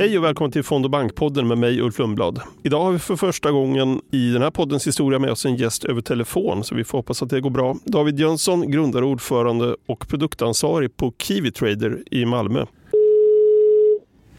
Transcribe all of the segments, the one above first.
Hej och välkommen till Fond och bankpodden med mig Ulf Lundblad. Idag har vi för första gången i den här poddens historia med oss en gäst över telefon så vi får hoppas att det går bra. David Jönsson, grundare, ordförande och produktansvarig på Kiwi Trader i Malmö.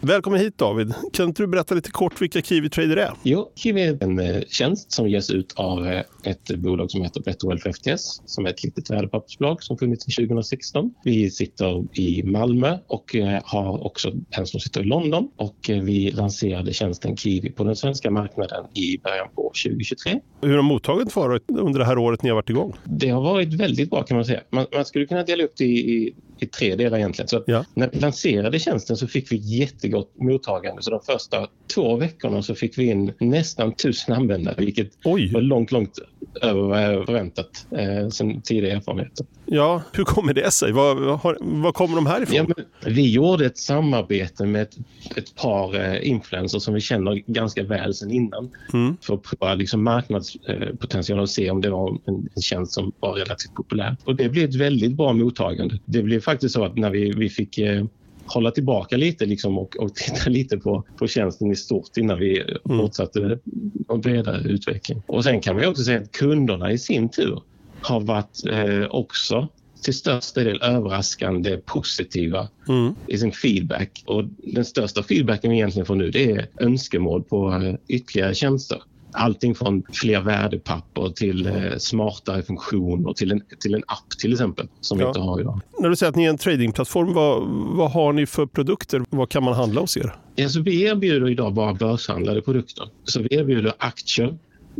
Välkommen hit David. Kan inte du berätta lite kort vilka Kiwi Trader är? Jo, Kiwi är en eh, tjänst som ges ut av eh, ett bolag som heter Better Wealth FTS som är ett litet värdepappersbolag som funnits sedan 2016. Vi sitter i Malmö och eh, har också en som sitter i London och vi lanserade tjänsten Kiwi på den svenska marknaden i början på 2023. Hur har mottagandet varit under det här året ni har varit igång? Det har varit väldigt bra kan man säga. Man, man skulle kunna dela upp det i, i tre delar egentligen. Så ja. När vi lanserade tjänsten så fick vi jättegott mottagande. Så de första två veckorna så fick vi in nästan tusen användare vilket Oj. var långt, långt över vad jag förväntat eh, sen tidigare erfarenheter. Ja, hur kommer det sig? Var, har, var kommer de här ifrån? Ja, vi gjorde ett samarbete med ett, ett par eh, influencers som vi känner ganska väl sedan innan mm. för att pröva liksom, marknadspotential och se om det var en, en tjänst som var relativt populär. Och det blev ett väldigt bra mottagande. Det blev faktiskt så att när vi, vi fick eh, hålla tillbaka lite liksom och, och titta lite på, på tjänsten i stort innan vi mm. fortsatte en bredare utveckling. Och sen kan man också säga att kunderna i sin tur har varit eh, också till största del överraskande positiva mm. i sin feedback. Och den största feedbacken vi egentligen får nu det är önskemål på eh, ytterligare tjänster allting från fler värdepapper till eh, smartare funktioner till en, till en app till exempel som ja. vi inte har idag. När du säger att ni är en tradingplattform, vad, vad har ni för produkter? Vad kan man handla hos er? Alltså, vi erbjuder idag bara börshandlade produkter. Så vi erbjuder aktier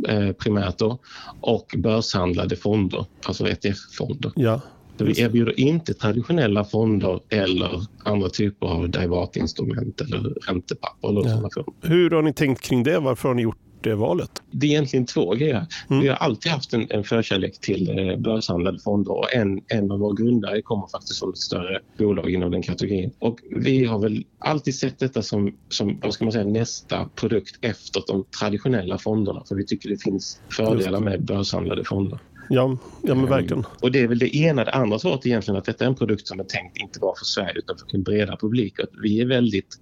eh, primärt då, och börshandlade fonder, alltså ETF-fonder. Ja. vi erbjuder inte traditionella fonder eller andra typer av derivatinstrument eller räntepapper. Eller ja. Hur har ni tänkt kring det? Varför har ni gjort det valet? Det är egentligen två grejer. Mm. Vi har alltid haft en, en förkärlek till eh, börshandlade fonder och en, en av våra grundare kommer faktiskt från ett större bolag inom den kategorin. Och vi har väl alltid sett detta som, som vad ska man säga, nästa produkt efter de traditionella fonderna för vi tycker det finns fördelar med börshandlade fonder. Ja, ja men verkligen. Um, och det är väl det ena. Det andra svaret egentligen att detta är en produkt som är tänkt inte bara för Sverige utan för en bredare publik. Att vi är väldigt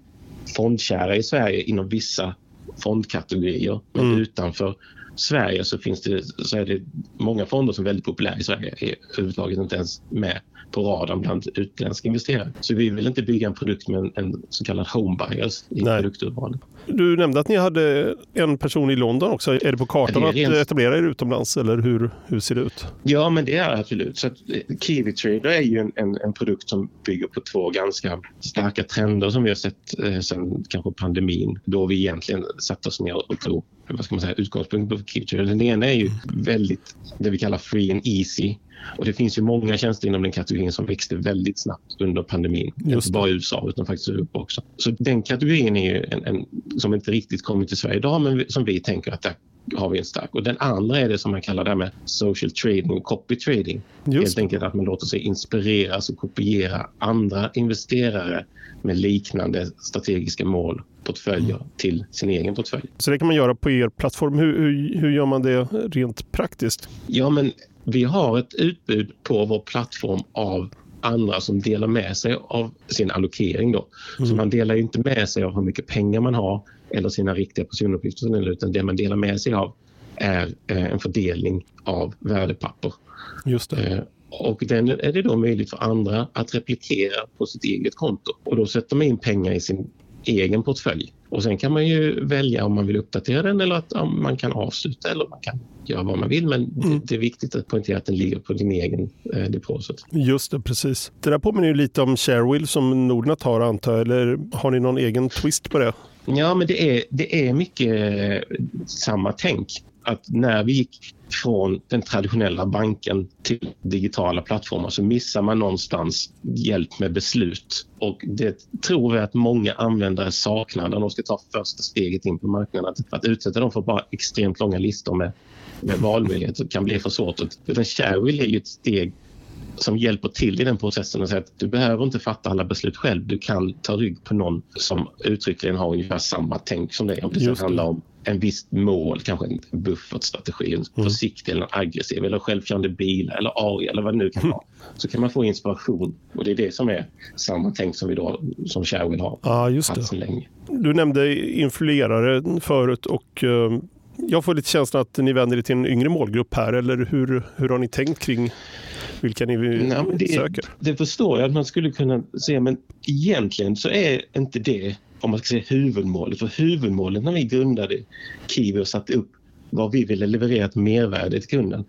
fondkära i Sverige inom vissa fondkategorier. Men mm. utanför Sverige så finns det, så är det många fonder som är väldigt populära i Sverige är överhuvudtaget inte ens med på radarn bland utländska investerare. Så vi vill inte bygga en produkt med en, en så kallad homebias i produkturvalet. Du nämnde att ni hade en person i London också. Är det på kartan ja, det rent... att etablera er utomlands eller hur, hur ser det ut? Ja, men det är absolut. Så att eh, Kiwi Trader är ju en, en, en, produkt som bygger på två ganska starka trender som vi har sett eh, sedan kanske pandemin då vi egentligen satte oss ner och tog vad ska man säga, utgångspunkt på Kiwi Trader. Den ena är ju väldigt det vi kallar free and easy och det finns ju många tjänster inom den kategorin som växte väldigt snabbt under pandemin. Inte bara i USA utan faktiskt i Europa också. Så den kategorin är ju en, en, som inte riktigt kommit till Sverige idag men som vi tänker att där har vi en stark. Och den andra är det som man kallar det med social trading och copy trading. Just. Helt enkelt att man låter sig inspireras och kopiera andra investerare med liknande strategiska mål portföljer mm. till sin egen portfölj. Så det kan man göra på er plattform. Hur, hur, hur gör man det rent praktiskt? Ja, men vi har ett utbud på vår plattform av andra som delar med sig av sin allokering. Då. Mm. Så man delar inte med sig av hur mycket pengar man har eller sina riktiga personuppgifter utan det man delar med sig av är eh, en fördelning av värdepapper. Just det. Eh, och den är det då möjligt för andra att replikera på sitt eget konto och då sätter man in pengar i sin egen portfölj. Och sen kan man ju välja om man vill uppdatera den eller att man kan avsluta eller man kan göra vad man vill. Men mm. det, är viktigt att poängtera att den ligger på din egen eh, deposit. Just det, precis. Det där påminner ju lite om Sharewill som Nordnet har antar jag. Eller har ni någon egen twist på det? Ja, men det är, det är mycket eh, samma tänk. Att när vi gick från den traditionella banken till digitala plattformar så missar man någonstans hjälp med beslut. Och det tror vi att många användare saknar när de ska ta första steget in på marknaden. Att, utsätta dem för bara extremt långa listor med, med valmöjligheter kan bli för svårt. Utan Sharewill är ju ett steg som hjälper till i den processen och säger att du behöver inte fatta alla beslut själv. Du kan ta rygg på någon som uttryckligen har ungefär samma tänk som dig. Om det, det. handlar om en viss mål, kanske en buffertstrategi, en mm. försiktig eller aggressiv eller självkörande bilar eller AI eller vad det nu kan vara. Så kan man få inspiration och det är det som är samma tänk som vi då som Sharewell har ja, just haft sedan länge. Du nämnde influerare förut och uh, jag får lite känslan att ni vänder er till en yngre målgrupp här eller hur, hur har ni tänkt kring vilka ni Nej, det, söker? Det förstår jag att man skulle kunna se men egentligen så är inte det om man ska säga huvudmålet. För huvudmålet när vi grundade Kiwi och satte upp vad vi ville leverera ett mervärde till kunden.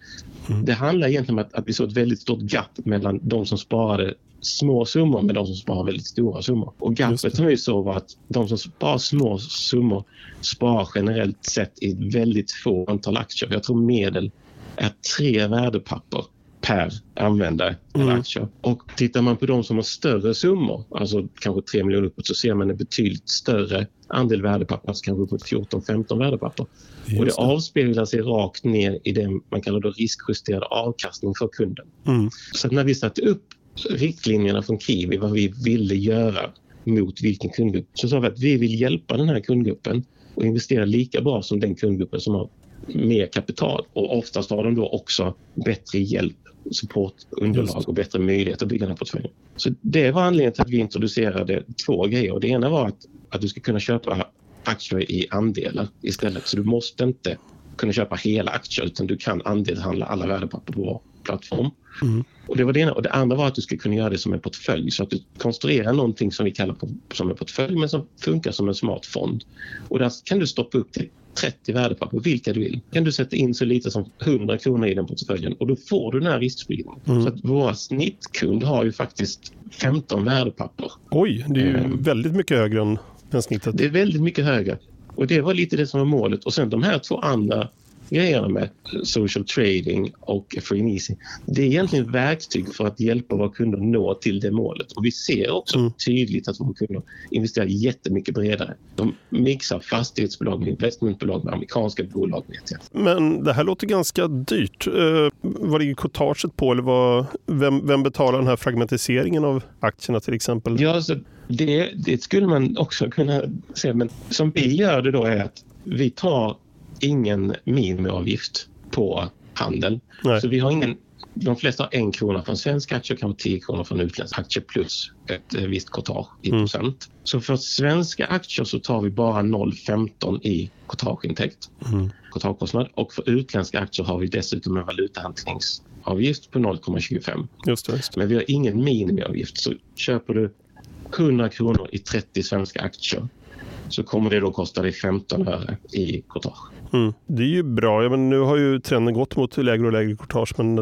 Mm. Det handlar egentligen om att, att vi såg ett väldigt stort gap mellan de som sparade små summor med de som sparar väldigt stora summor. Och gapet som vi såg var att de som sparar små summor sparar generellt sett i väldigt få antal aktier. Jag tror medel är tre värdepapper per användare eller mm. aktier. Och tittar man på de som har större summor, alltså kanske 3 miljoner uppåt, så ser man en betydligt större andel värdepapper, alltså kanske uppåt 14-15 värdepapper. Just och det avspeglar sig rakt ner i det man kallar då riskjusterad avkastning för kunden. Mm. Så när vi satte upp riktlinjerna från Kiwi, vad vi ville göra mot vilken kundgrupp, så sa vi att vi vill hjälpa den här kundgruppen och investera lika bra som den kundgruppen som har mer kapital och oftast har de då också bättre hjälp supportunderlag och bättre möjlighet att bygga den här portföljen. Så det var anledningen till att vi introducerade två grejer. Det ena var att, att du ska kunna köpa aktier i andelar istället. Så du måste inte kunna köpa hela aktier utan du kan andelshandla alla värdepapper på vår plattform. Mm. Och det var det ena. Och det andra var att du ska kunna göra det som en portfölj så att du konstruerar någonting som vi kallar som en portfölj men som funkar som en smart fond. Och där kan du stoppa upp till 30 värdepapper, vilka du vill. kan du sätta in så lite som 100 kronor i den portföljen och då får du den här riskspridningen. Mm. Så att vår snittkund har ju faktiskt 15 värdepapper. Oj, det är ju mm. väldigt mycket högre än, än snittet. Det är väldigt mycket högre. Och det var lite det som var målet. Och sen de här två andra grejerna med social trading och free easy. Det är egentligen verktyg för att hjälpa våra kunder nå till det målet. Och vi ser också mm. tydligt att våra kunder investerar jättemycket bredare. De mixar fastighetsbolag med investmentbolag med amerikanska bolag. Vet jag. Men det här låter ganska dyrt. Eh, vad ligger courtaget på? Eller vad, vem, vem betalar den här fragmentiseringen av aktierna till exempel? Ja, så det, det skulle man också kunna se. Men som vi gör det då är att vi tar ingen minimiavgift på handel. Nej. Så vi har ingen de flesta har en krona från svenska aktier, kanske 10 kronor från utländska aktier plus ett eh, visst courtage i mm. procent. Så för svenska aktier så tar vi bara 0,15 i courtageintäkt, mm. courtagekostnad. Och för utländska aktier har vi dessutom en valutahandlingsavgift på 0,25. Just just. Men vi har ingen minimiavgift. Så köper du 100 kronor i 30 svenska aktier så kommer det då kosta dig 15 öre i courtage. Mm. Det är ju bra. Ja, men nu har ju trenden gått mot lägre och lägre courtage men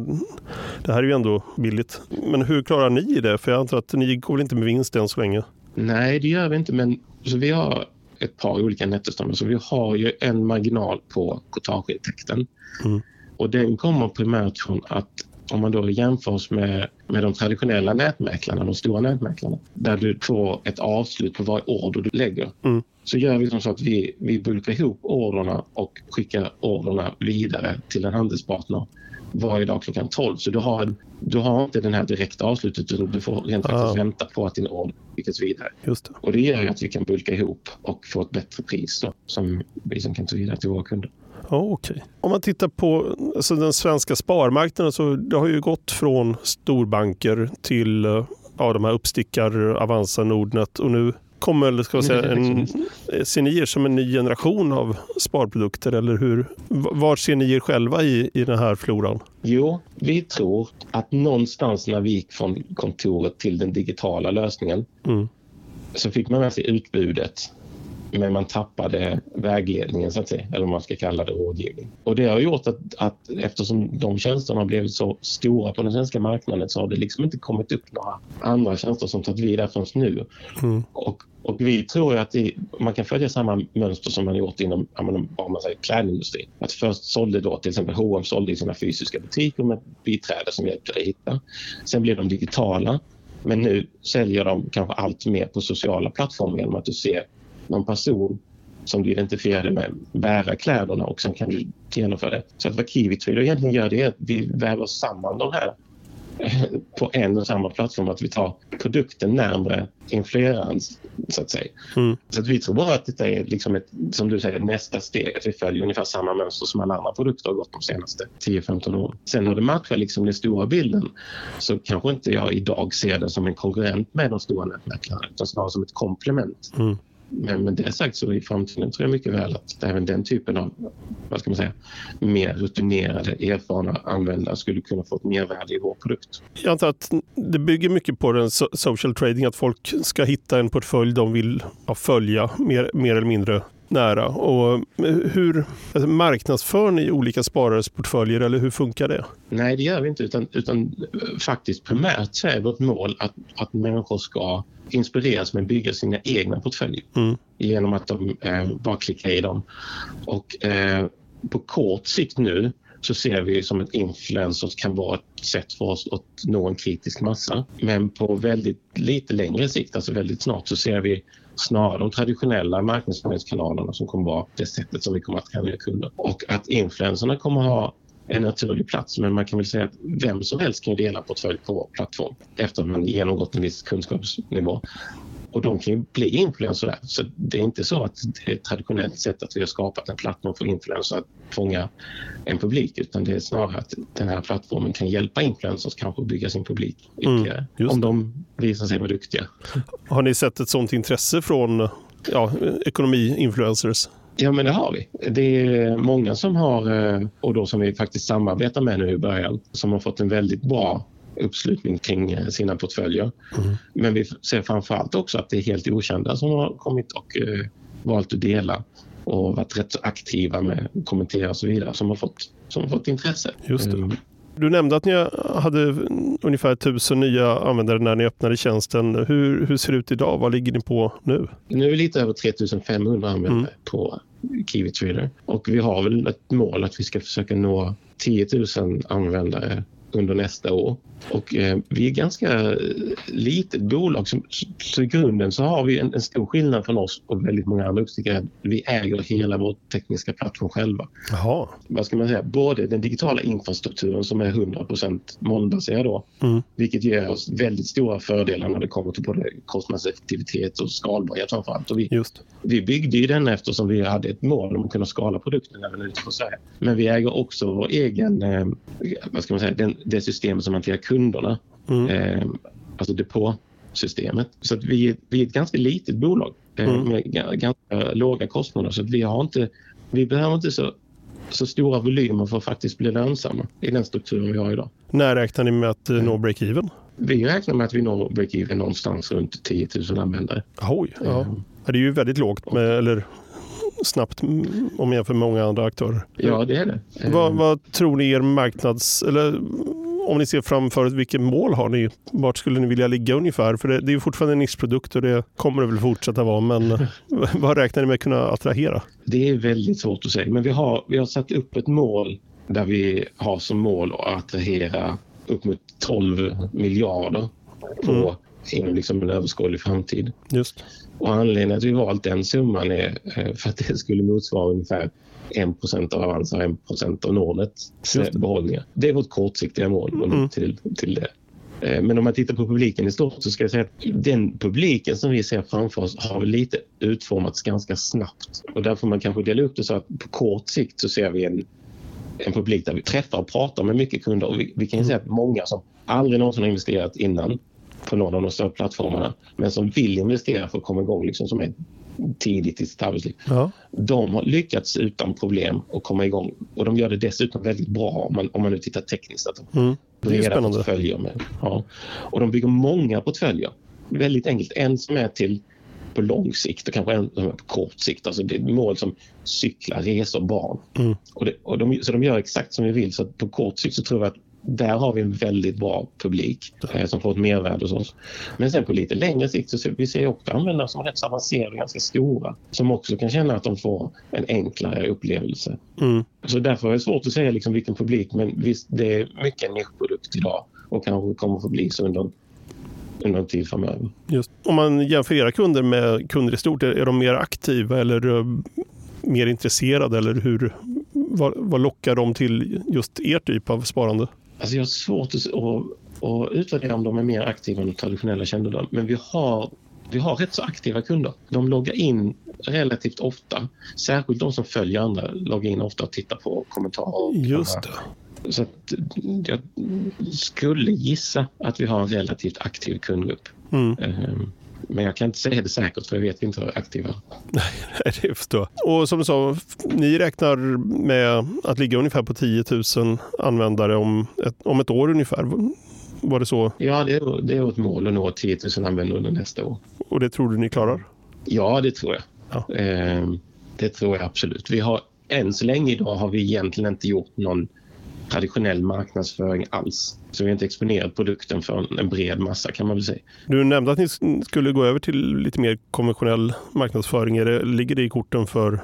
det här är ju ändå billigt. Men hur klarar ni det? För jag antar att ni går väl inte med vinst än så länge? Nej, det gör vi inte. Men så vi har ett par olika nettoströmmar. Så vi har ju en marginal på courtageintäkten. Mm. Och den kommer primärt från att om man då jämför oss med, med de traditionella nätmäklarna, de stora nätmäklarna, där du får ett avslut på varje order du lägger. Mm. Så gör vi som så att vi, vi bulkar ihop orderna och skickar orderna vidare till en handelspartner varje dag klockan 12. Så du har, du har inte den här direkta avslutet utan du får rent faktiskt ah. vänta på att din order skickas vidare. Just det. Och det gör att vi kan bulka ihop och få ett bättre pris då, som vi sen kan ta vidare till våra kunder. Ja, okay. Om man tittar på alltså den svenska sparmarknaden så det har ju gått från storbanker till ja, de här uppstickar, Avanza, Nordnet och nu kommer ska säga, en, ser ni er som en ny generation av sparprodukter eller hur? Var ser ni er själva i, i den här floran? Jo, vi tror att någonstans när vi gick från kontoret till den digitala lösningen mm. så fick man med sig utbudet men man tappade vägledningen, så att säga, eller vad man ska kalla det, rådgivning. Och det har gjort att, att eftersom de tjänsterna har blivit så stora på den svenska marknaden så har det liksom inte kommit upp några andra tjänster som tagit vid där förrän nu. Mm. Och, och vi tror att det, man kan följa samma mönster som man gjort inom om man säger, klädindustrin. Att först sålde då till exempel H&M sålde i sina fysiska butiker med biträde som hjälpte dig hitta. Sen blev de digitala men nu säljer de kanske allt mer på sociala plattformar genom att du ser någon person som du identifierade med bära kläderna och sen kan du genomföra det. Så att vad Kiwi Trader egentligen gör det är att vi väver samman de här på en och samma plattform, att vi tar produkten närmre influeraren så att säga. Mm. Så att vi tror bara att detta är liksom ett, som du säger, nästa steg, att vi följer ungefär samma mönster som alla andra produkter har gått de senaste 10-15 åren. Sen hur det matchar liksom den stora bilden så kanske inte jag idag ser det som en konkurrent med de stora nätmäklarna utan snarare som ett komplement. Mm. Men med det sagt så i framtiden tror jag mycket väl att även den typen av vad ska man säga, mer rutinerade, erfarna användare skulle kunna få ett mervärde i vår produkt. Jag antar att det bygger mycket på den social trading, att folk ska hitta en portfölj de vill följa mer, mer eller mindre nära. Och hur alltså, marknadsför ni olika sparares portföljer eller hur funkar det? Nej, det gör vi inte utan, utan faktiskt primärt så är vårt mål att, att människor ska inspireras med att bygga sina egna portföljer mm. genom att de eh, bara klickar i dem. Och eh, på kort sikt nu så ser vi som att influencers kan vara ett sätt för oss att nå en kritisk massa. Men på väldigt lite längre sikt, alltså väldigt snart, så ser vi snarare de traditionella marknadsföringskanalerna som kommer vara det sättet som vi kommer att attrahera kunder. Och att influencerna kommer ha en naturlig plats. Men man kan väl säga att vem som helst kan dela portfölj på vår plattform efter att man genomgått en viss kunskapsnivå. Och de kan ju bli influencers där. Så det är inte så att det är ett traditionellt sätt att vi har skapat en plattform för influencers att fånga en publik utan det är snarare att den här plattformen kan hjälpa influencers kanske att bygga sin publik ytterligare. Mm, om de visar sig vara duktiga. Har ni sett ett sådant intresse från ja, ekonomi-influencers? Ja, men det har vi. Det är många som har, eh, och då som vi faktiskt samarbetar med nu i början, som har fått en väldigt bra uppslutning kring eh, sina portföljer. Mm. Men vi ser framför allt också att det är helt okända som har kommit och eh, valt att dela och varit rätt aktiva med kommentera och så vidare som har fått, som har fått intresse. Just det. Mm. Du nämnde att ni hade ungefär tusen nya användare när ni öppnade tjänsten. Hur, hur ser det ut idag? Vad ligger ni på nu? Nu är vi lite över 3500 användare mm. på Kiwi Trader och vi har väl ett mål att vi ska försöka nå 10 000 användare under nästa år. Och eh, vi är ganska litet bolag. Så, så i grunden så har vi en, en, stor skillnad från oss och väldigt många andra uppstickare. Vi äger hela vår tekniska plattform själva. Jaha. Vad ska man säga? Både den digitala infrastrukturen som är 100 molnbaserad då, mm. vilket ger oss väldigt stora fördelar när det kommer till både kostnadseffektivitet och skalbarhet framför allt. Och vi, Just. vi byggde ju den eftersom vi hade ett mål om att kunna skala produkten även utanför Sverige. Men vi äger också vår egen, eh, vad ska man säga, den, det system som hanterar kunderna. Mm. Eh, alltså depåsystemet. Så att vi, vi är ett ganska litet bolag eh, mm. med ganska låga kostnader. Så att vi, har inte, vi behöver inte så, så stora volymer för att faktiskt bli lönsamma i den strukturen vi har idag. När räknar ni med att eh, nå break-even? Vi räknar med att vi når break-even någonstans runt 10 000 användare. Oj, ja. Mm. Det är ju väldigt lågt, med, eller snabbt om jämför med många andra aktörer. Ja, det är det. Vad, vad tror ni er marknads... Eller om ni ser framför er, vilket mål har ni? Vart skulle ni vilja ligga ungefär? För det, det är ju fortfarande en nischprodukt och det kommer det väl fortsätta vara. Men vad räknar ni med att kunna attrahera? Det är väldigt svårt att säga. Men vi har, vi har satt upp ett mål där vi har som mål att attrahera upp mot 12 miljarder på mm. Inom liksom en överskådlig framtid. Just. Och anledningen att vi valt den summan är eh, för att det skulle motsvara ungefär 1 av Avanza och 1 av Nordnets behållningar. Det är vårt kortsiktiga mål mm. till, till det. Eh, men om man tittar på publiken i stort så ska jag säga att den publiken som vi ser framför oss har lite utformats ganska snabbt. Och där får man kanske dela upp det så att på kort sikt så ser vi en, en publik där vi träffar och pratar med mycket kunder. Och vi, vi kan säga att många som aldrig någonsin har investerat innan på någon av de större plattformarna men som vill investera för att komma igång liksom, som är tidigt i sitt arbetsliv. Ja. De har lyckats utan problem att komma igång och de gör det dessutom väldigt bra om man, om man nu tittar tekniskt. Att de mm. breda portföljer med, ja. Och de bygger många portföljer. Väldigt enkelt. En som är till på lång sikt och kanske en som är på kort sikt. Alltså det är mål som cyklar, resor, barn. Mm. Och, det, och de, så de gör exakt som vi vill. Så på kort sikt så tror jag att där har vi en väldigt bra publik eh, som får ett mervärde hos oss. Men sen på lite längre sikt så ser vi ser också användare som är rätt avancerade och ganska stora som också kan känna att de får en enklare upplevelse. Mm. Så därför är det svårt att säga liksom vilken publik men visst det är mycket en nischprodukt idag och kanske kommer att förbli så under under en tid framöver. Just. Om man jämför era kunder med kunder i stort, är de mer aktiva eller eh, mer intresserade eller hur, vad, vad lockar de till just er typ av sparande? Alltså jag har svårt att och utvärdera om de är mer aktiva än traditionella källor. Men vi har vi har rätt så aktiva kunder. De loggar in relativt ofta. Särskilt de som följer andra loggar in ofta och tittar på kommentarer. Just det. Så att jag skulle gissa att vi har en relativt aktiv kundgrupp. Mm. Men jag kan inte säga det säkert för jag vet inte hur aktiva. Nej, det förstår Och som du sa, ni räknar med att ligga ungefär på 10 000 användare om ett, om ett år ungefär. Var det så? Ja, det är, det är ett mål att nå 10 000 användare under nästa år. Och det tror du ni klarar? Ja, det tror jag. Ja. Eh, det tror jag absolut. Vi har, än så länge idag har vi egentligen inte gjort någon traditionell marknadsföring alls. Så vi har inte exponerat produkten för en bred massa kan man väl säga. Du nämnde att ni skulle gå över till lite mer konventionell marknadsföring. Är det, ligger det i korten för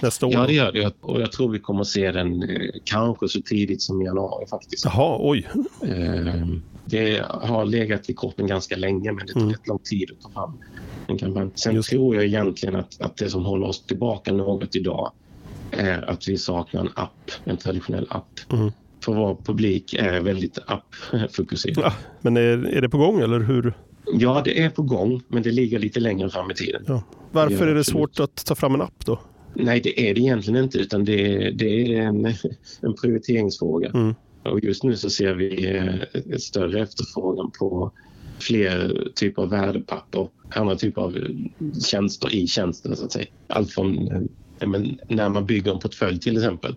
nästa år? Ja, det gör det. Och jag tror vi kommer att se den eh, kanske så tidigt som i januari faktiskt. Jaha, oj. Eh, det har legat i korten ganska länge men det tar mm. rätt lång tid att ta fram en kampanj. Sen Just. tror jag egentligen att, att det som håller oss tillbaka något idag är att vi saknar en app, en traditionell app. Mm. För vår publik är väldigt appfokuserad. Ja, men är, är det på gång eller hur? Ja, det är på gång, men det ligger lite längre fram i tiden. Ja. Varför är det svårt att ta fram en app då? Nej, det är det egentligen inte utan det, det är en, en prioriteringsfråga. Mm. Och just nu så ser vi ett eh, större efterfrågan på fler typer av värdepapper, andra typer av tjänster i tjänsten så att säga. Allt från men när man bygger en portfölj till exempel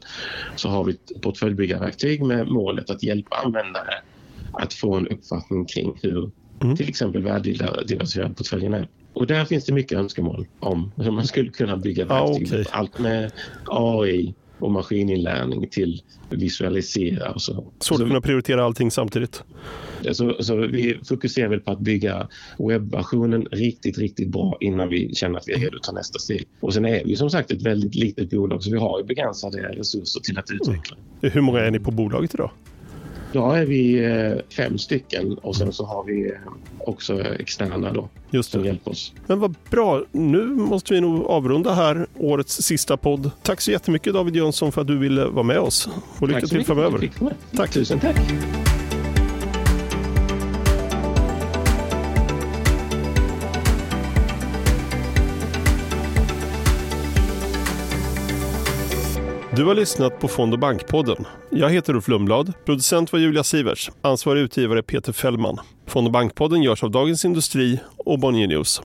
så har vi ett portföljbyggarverktyg med målet att hjälpa användare att få en uppfattning kring hur mm. till exempel värdediversifierad portföljen är. Och där finns det mycket önskemål om hur man skulle kunna bygga verktyg. Ah, okay. Allt med AI och maskininlärning till visualisera och så. Svårt att kunna prioritera allting samtidigt. Så, så vi fokuserar väl på att bygga webbversionen riktigt, riktigt bra innan vi känner att vi är redo att ta nästa steg. Och sen är vi som sagt ett väldigt litet bolag så vi har ju begränsade resurser till att utveckla. Mm. Hur många är ni på bolaget idag? Då är vi eh, fem stycken och sen så har vi eh, också externa då Just det. som hjälper oss. Men vad bra. Nu måste vi nog avrunda här årets sista podd. Tack så jättemycket David Jönsson för att du ville vara med oss. Och lycka till framöver. Tack. Tusen tack. Du har lyssnat på Fond och bankpodden. Jag heter Ulf Lundblad. Producent var Julia Sivers. Ansvarig utgivare Peter Fällman. Fond och bankpodden görs av Dagens Industri och Bonnier News.